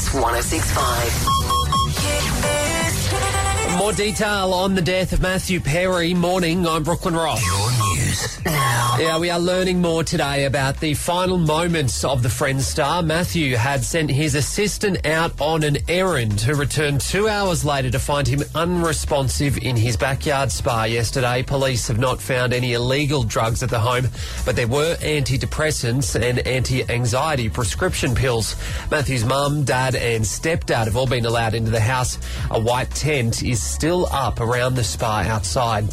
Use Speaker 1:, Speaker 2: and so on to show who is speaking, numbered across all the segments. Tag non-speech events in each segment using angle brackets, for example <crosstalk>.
Speaker 1: KIIS 1065.
Speaker 2: More detail on the death of Matthew Perry. Morning, I'm Brooklyn Ross.
Speaker 1: News now.
Speaker 2: Yeah, we are learning more today about the final moments of the Friends star. Matthew had sent his assistant out on an errand who returned two hours later to find him unresponsive in his backyard spa yesterday. Police have not found any illegal drugs at the home, but there were antidepressants and anti-anxiety prescription pills. Matthew's mum, dad and stepdad have all been allowed into the house. A white tent is still up around the spa outside.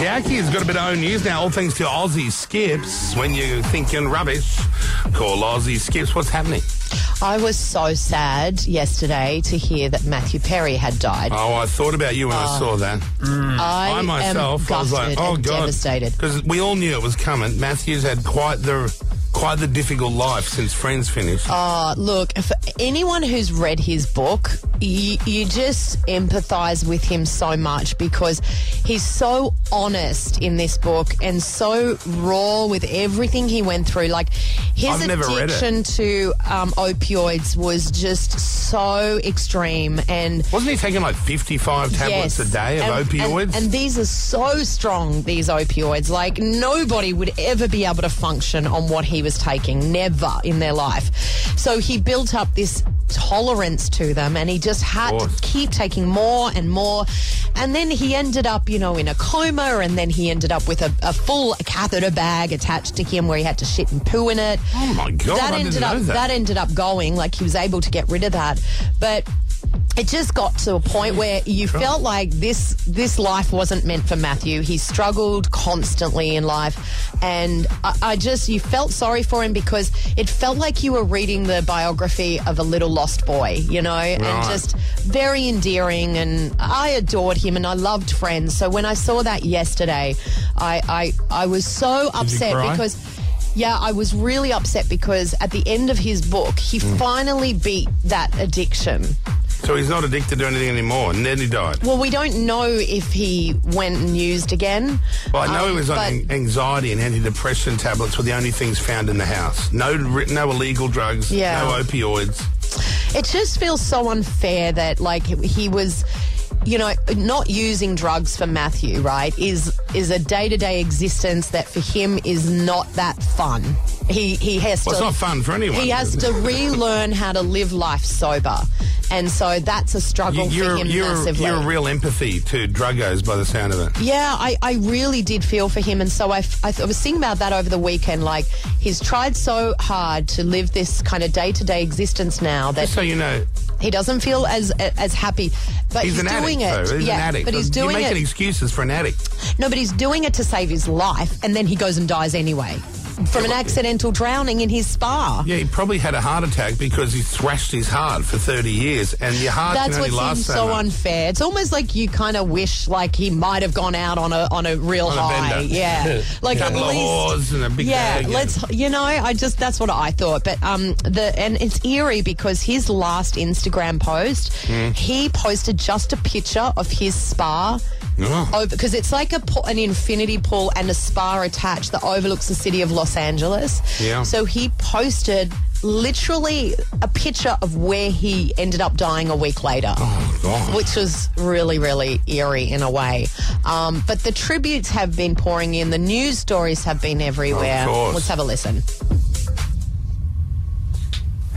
Speaker 3: Jackie has got a bit of own news now, all thanks to Aussie Skips. When you're thinking rubbish, call Aussie Skips. What's happening?
Speaker 4: I was so sad yesterday to hear that Matthew Perry had died.
Speaker 3: Oh, I thought about you when I saw that.
Speaker 4: I,
Speaker 3: I myself,
Speaker 4: am
Speaker 3: I was like, oh god,
Speaker 4: devastated.
Speaker 3: because we all knew it was coming. Matthew's had quite the quite the difficult life since Friends finished.
Speaker 4: Uh, look, for anyone who's read his book, you, you just empathize with him so much because he's so honest in this book and so raw with everything he went through. Like his
Speaker 3: I've never read it.
Speaker 4: addiction to um, opioids was just so extreme and.
Speaker 3: Wasn't he taking like 55 tablets
Speaker 4: Yes.
Speaker 3: a day of
Speaker 4: And-
Speaker 3: opioids?
Speaker 4: And, and these are so strong, these opioids. Like, nobody would ever be able to function on what he was taking, never in their life. So he built up this tolerance to them and he just had to keep taking more and more. And then he ended up, you know, in a coma and then he ended up with a, a full catheter bag attached to him where he had to shit and poo in it
Speaker 3: oh my god,
Speaker 4: that
Speaker 3: I
Speaker 4: ended up
Speaker 3: know that.
Speaker 4: ended up going like he was able to get rid of that but it just got to a point where you felt like this this life wasn't meant for Matthew. He struggled constantly in life, and I, I just you felt sorry for him because it felt like you were reading the biography of a little lost boy, you know, and just very endearing. And I adored him, and I loved Friends. So when I saw that yesterday, I I, I was so upset because. Yeah, I was really upset because at the end of his book, he
Speaker 3: Hmm.
Speaker 4: finally beat that addiction.
Speaker 3: So he's not addicted to anything anymore, and then he died.
Speaker 4: Well, we don't know if he went and used again.
Speaker 3: Well, I know
Speaker 4: Um,
Speaker 3: he was on an- anxiety and antidepressant tablets were the only things found in the house. No, no illegal drugs.
Speaker 4: Yeah.
Speaker 3: No opioids.
Speaker 4: It just feels so unfair that like he was you know not using drugs for Matthew, right? Is is a day-to-day existence that for him is not that fun. He he has
Speaker 3: Well,
Speaker 4: to
Speaker 3: it's not fun for anyone.
Speaker 4: He has to relearn how to live life sober. And so that's a struggle
Speaker 3: You,
Speaker 4: for him
Speaker 3: you're,
Speaker 4: massively.
Speaker 3: you're a real empathy to druggos by the sound of it.
Speaker 4: Yeah, I, I really did feel for him. And so I, I th- I was thinking about that over the weekend. Like, he's tried so hard to live this kind of day to day existence now that
Speaker 3: Just so you know,
Speaker 4: he doesn't feel as as happy. But
Speaker 3: he's,
Speaker 4: he's,
Speaker 3: an
Speaker 4: doing
Speaker 3: addict,
Speaker 4: it.
Speaker 3: He's
Speaker 4: yeah,
Speaker 3: an addict.
Speaker 4: but he's
Speaker 3: You're making
Speaker 4: it.
Speaker 3: excuses for an addict.
Speaker 4: No, but he's doing it to save his life, and then he goes and dies anyway from an accidental drowning in his spa.
Speaker 3: Yeah, he probably had a heart attack because he thrashed his heart for 30 years, and your heart
Speaker 4: That's
Speaker 3: can
Speaker 4: what
Speaker 3: last
Speaker 4: seems
Speaker 3: so,
Speaker 4: unfair. It's almost like you kind of wish like he might have gone out on a on a real
Speaker 3: On a
Speaker 4: high.
Speaker 3: bender.
Speaker 4: yeah, <laughs> like at least
Speaker 3: and a big
Speaker 4: yeah.
Speaker 3: yeah.
Speaker 4: Let's you know. I just that's what I thought. But um, the and it's eerie because his last Instagram post,
Speaker 3: Hmm.
Speaker 4: he posted just a picture of his spa.
Speaker 3: Oh.
Speaker 4: because it's like a pool, an infinity pool and a spa attached that overlooks the city of Los Angeles.
Speaker 3: Yeah.
Speaker 4: So he posted literally a picture of where he ended up dying a week later.
Speaker 3: Oh, God.
Speaker 4: Which was really, really eerie in a way. Um, but the tributes have been pouring in. The news stories have been everywhere.
Speaker 3: Of course.
Speaker 4: Let's have a listen.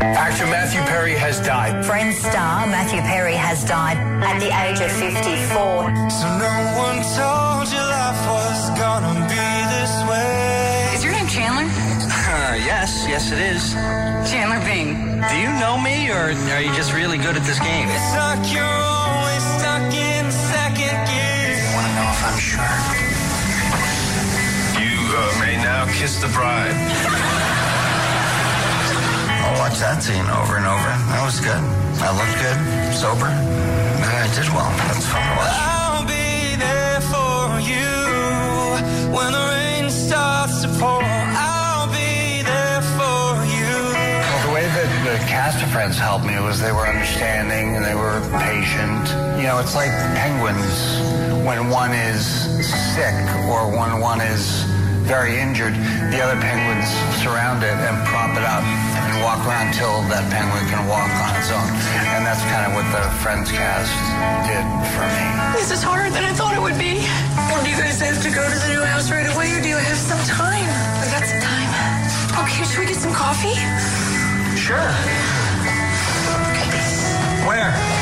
Speaker 5: Actor Matthew Perry has died.
Speaker 6: Friends star Matthew Perry has died at the age of 54.
Speaker 7: So no one told you life was gonna be this way.
Speaker 8: Is your name Chandler?
Speaker 5: Uh, yes, yes it is.
Speaker 8: Chandler Bing.
Speaker 5: Do you know me, or are you just really good at this game?
Speaker 7: It's like you're always stuck in second gear.
Speaker 5: want to know if I'm sure.
Speaker 9: You uh, may now kiss the bride. <laughs>
Speaker 10: I'll watch that scene over and over. That was good. I looked good, sober, and I did well. That's fun to watch.
Speaker 7: I'll be there for you when the rain starts to pour. I'll be there for you.
Speaker 5: Well, the way that the cast of Friends helped me was they were understanding and they were patient. You know, it's like penguins when one is sick or when one is very injured, the other penguins surround it and prop it up and walk around till that penguin can walk on its zone. And that's kind of what the Friends cast did for me.
Speaker 8: This is harder than I thought it would be. Or do you guys have to go to the new house right away, or do you have some time? I got some time. Okay, should we get some coffee?
Speaker 10: Sure. Where?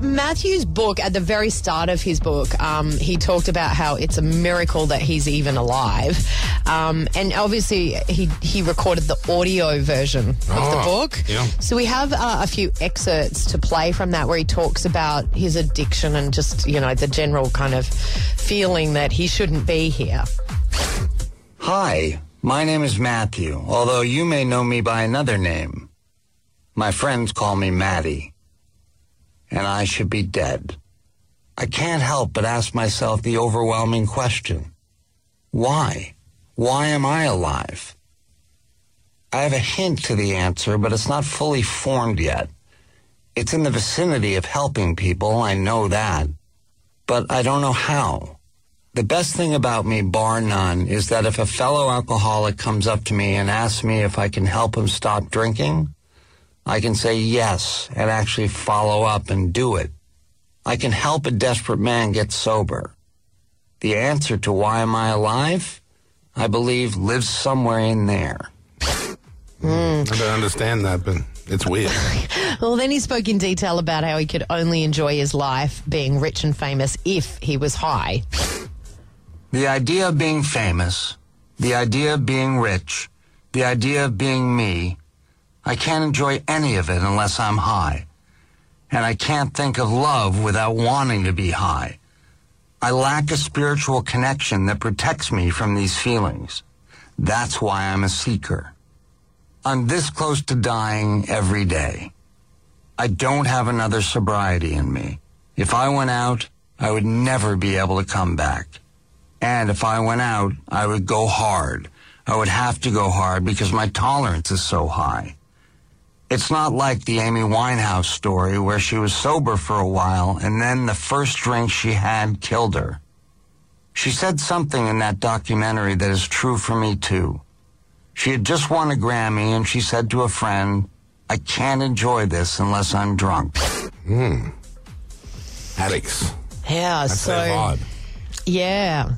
Speaker 4: Matthew's book, at the very start of his book, um, he talked about how it's a miracle that he's even alive, um, and obviously he he recorded the audio version of the
Speaker 3: Oh,
Speaker 4: book.
Speaker 3: yeah.
Speaker 4: So we have uh, a few excerpts to play from that where he talks about his addiction and just you know the general kind of feeling that he shouldn't be here.
Speaker 10: Hi, my name is Matthew, although you may know me by another name. My friends call me Maddie. And I should be dead. I can't help but ask myself the overwhelming question. Why? Why am I alive? I have a hint to the answer, but it's not fully formed yet. It's in the vicinity of helping people, I know that. But I don't know how. The best thing about me, bar none, is that if a fellow alcoholic comes up to me and asks me if I can help him stop drinking, I can say yes and actually follow up and do it. I can help a desperate man get sober. The answer to why am I alive, I believe, lives somewhere in there. Hmm.
Speaker 3: I don't understand that, but it's weird. <laughs>
Speaker 4: Well, then he spoke in detail about how he could only enjoy his life being rich and famous if he was high.
Speaker 10: The idea of being famous, the idea of being rich, the idea of being me, I can't enjoy any of it unless I'm high. And I can't think of love without wanting to be high. I lack a spiritual connection that protects me from these feelings. That's why I'm a seeker. I'm this close to dying every day. I don't have another sobriety in me. If I went out, I would never be able to come back. And if I went out, I would go hard. I would have to go hard because my tolerance is so high. It's not like the Amy Winehouse story where she was sober for a while and then the first drink she had killed her. She said something in that documentary that is true for me too. She had just won a Grammy and she said to a friend, I can't enjoy this unless I'm drunk. Hmm.
Speaker 3: Addicts.
Speaker 4: Yeah,
Speaker 3: That's
Speaker 4: so
Speaker 3: their vibe.
Speaker 4: yeah.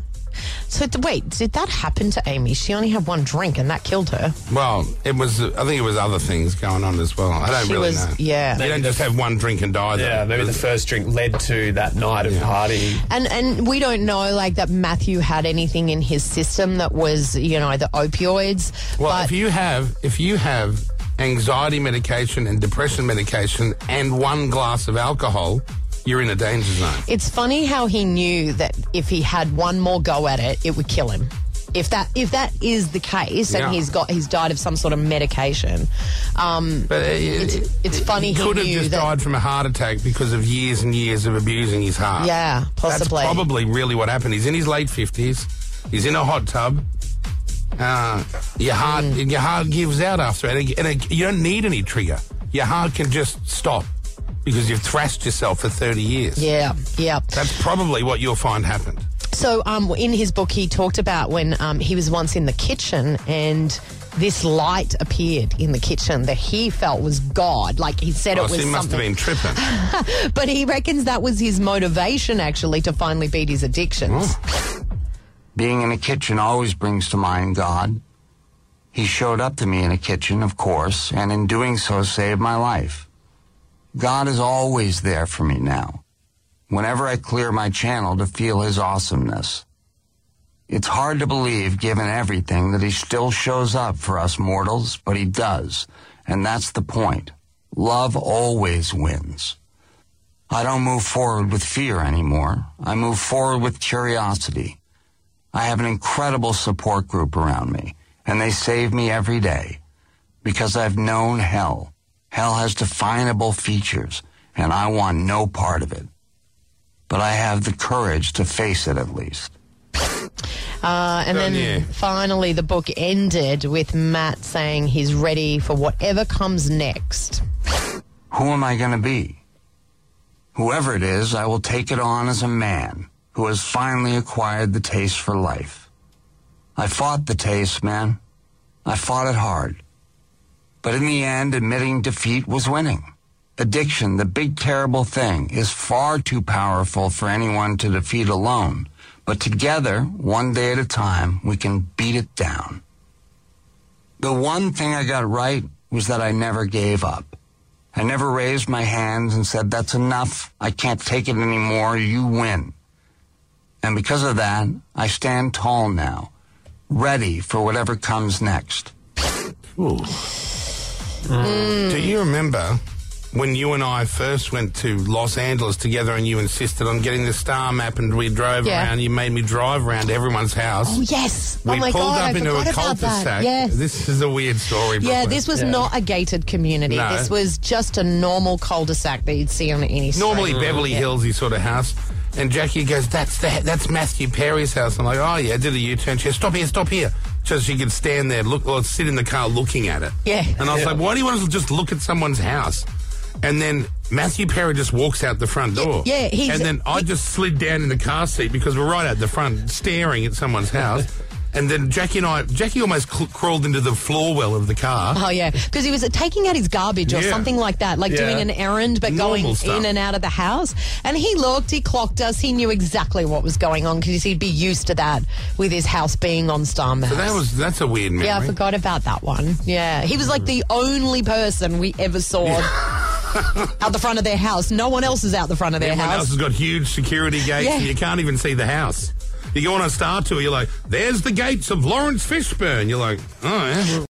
Speaker 4: So th- wait, did that happen to Amy? She only had one drink and that killed her.
Speaker 3: Well, it was. I think it was other things going on as well. I don't
Speaker 4: She
Speaker 3: really
Speaker 4: was-
Speaker 3: know.
Speaker 4: yeah.
Speaker 3: you don't just have one drink and die. Though.
Speaker 2: Yeah, maybe the first drink led to that night of party.
Speaker 4: And and we don't know like that Matthew had anything in his system that was, you know, the opioids.
Speaker 3: Well,
Speaker 4: but
Speaker 3: if you have if you have anxiety medication and depression medication and one glass of alcohol, you're in a danger zone.
Speaker 4: it's funny how he knew that if he had one more go at it, it would kill him. If that if that is the case, and
Speaker 3: Yeah.
Speaker 4: he's got he's died of some sort of medication, um,
Speaker 3: But uh,
Speaker 4: it's, it's funny
Speaker 3: he
Speaker 4: he
Speaker 3: could have
Speaker 4: knew
Speaker 3: just
Speaker 4: that.
Speaker 3: died from a heart attack because of years and years of abusing his heart.
Speaker 4: Yeah, possibly.
Speaker 3: That's probably really what happened. He's in his late fifties. He's in a hot tub. Uh, your heart,
Speaker 4: Mm.
Speaker 3: your heart gives out after it, and it, you don't need any trigger. Your heart can just stop because you've thrashed yourself for thirty years.
Speaker 4: Yeah, yeah.
Speaker 3: That's probably what you'll find happened.
Speaker 4: So, um, in his book, he talked about when um, he was once in the kitchen and this light appeared in the kitchen that he felt was God. Like he said
Speaker 3: Oh,
Speaker 4: it
Speaker 3: so
Speaker 4: was
Speaker 3: he must have been tripping. <laughs>
Speaker 4: But he reckons that was his motivation, actually, to finally beat his addictions.
Speaker 10: Being in a kitchen always brings to mind God. He showed up to me in a kitchen, of course, and in doing so saved my life. God is always there for me now, whenever I clear my channel to feel his awesomeness. It's hard to believe, given everything, that he still shows up for us mortals, but he does, and that's the point. Love always wins. I don't move forward with fear anymore. I move forward with curiosity. I have an incredible support group around me, and they save me every day because I've known hell. Hell has definable features, and I want no part of it. But I have the courage to face it at least.
Speaker 4: Uh, and then
Speaker 3: yeah.
Speaker 4: finally, the book ended with Matt saying he's ready for whatever comes next.
Speaker 10: Who am I going to be? Whoever it is, I will take it on as a man who has finally acquired the taste for life. I fought the taste, man. I fought it hard. But in the end, admitting defeat was winning. Addiction, the big terrible thing, is far too powerful for anyone to defeat alone. But together, one day at a time, we can beat it down. The one thing I got right was that I never gave up. I never raised my hands and said, that's enough. I can't take it anymore. You win. And because of that, I stand tall now, ready for whatever comes next.
Speaker 3: Ooh. Mm. Do you remember when you and I first went to Los Angeles together and you insisted on getting the star map and we drove
Speaker 4: Yeah.
Speaker 3: around? You made me drive around everyone's house.
Speaker 4: Oh, yes.
Speaker 3: We
Speaker 4: oh, my
Speaker 3: pulled
Speaker 4: God.
Speaker 3: up
Speaker 4: I
Speaker 3: into a
Speaker 4: that.
Speaker 3: cul-de-sac.
Speaker 4: Yes.
Speaker 3: This is a weird story.
Speaker 4: yeah, this was not a gated community.
Speaker 3: No.
Speaker 4: This was just a normal cul-de-sac that you'd see on any street.
Speaker 3: normally mm. Beverly
Speaker 4: Yeah.
Speaker 3: Hillsy sort of house. And Jackie goes, "That's the, that's Matthew Perry's house." I'm like, "Oh yeah." I did a U-turn. She goes, "Stop here, stop here," so she could stand there, look, or sit in the car looking at it.
Speaker 4: Yeah.
Speaker 3: And I was like, "Why do you want to just look at someone's house?" And then Matthew Perry just walks out the front door.
Speaker 4: yeah, he's-
Speaker 3: And then I just slid down in the car seat because we're right out the front, staring at someone's house. And then Jackie and I, Jackie almost cl- crawled into the floor well of the car.
Speaker 4: Oh yeah, because he was taking out his garbage or
Speaker 3: Yeah.
Speaker 4: something like that, like
Speaker 3: Yeah.
Speaker 4: doing an errand, but
Speaker 3: Normal
Speaker 4: going
Speaker 3: stuff.
Speaker 4: in and out of the house. And he looked, he clocked us, he knew exactly what was going on because he'd be used to that with his house being on Star Maps.
Speaker 3: So that was that's a weird memory.
Speaker 4: yeah, I forgot about that one. Yeah, he was like the only person we ever saw <laughs> out the front of their house. No one else is out the front of their house.
Speaker 3: Everyone
Speaker 4: house.
Speaker 3: else has got huge security gates
Speaker 4: Yeah.
Speaker 3: and you can't even see the house. You go on a star tour, you're like, there's the gates of Laurence Fishburne. You're like, oh, yeah.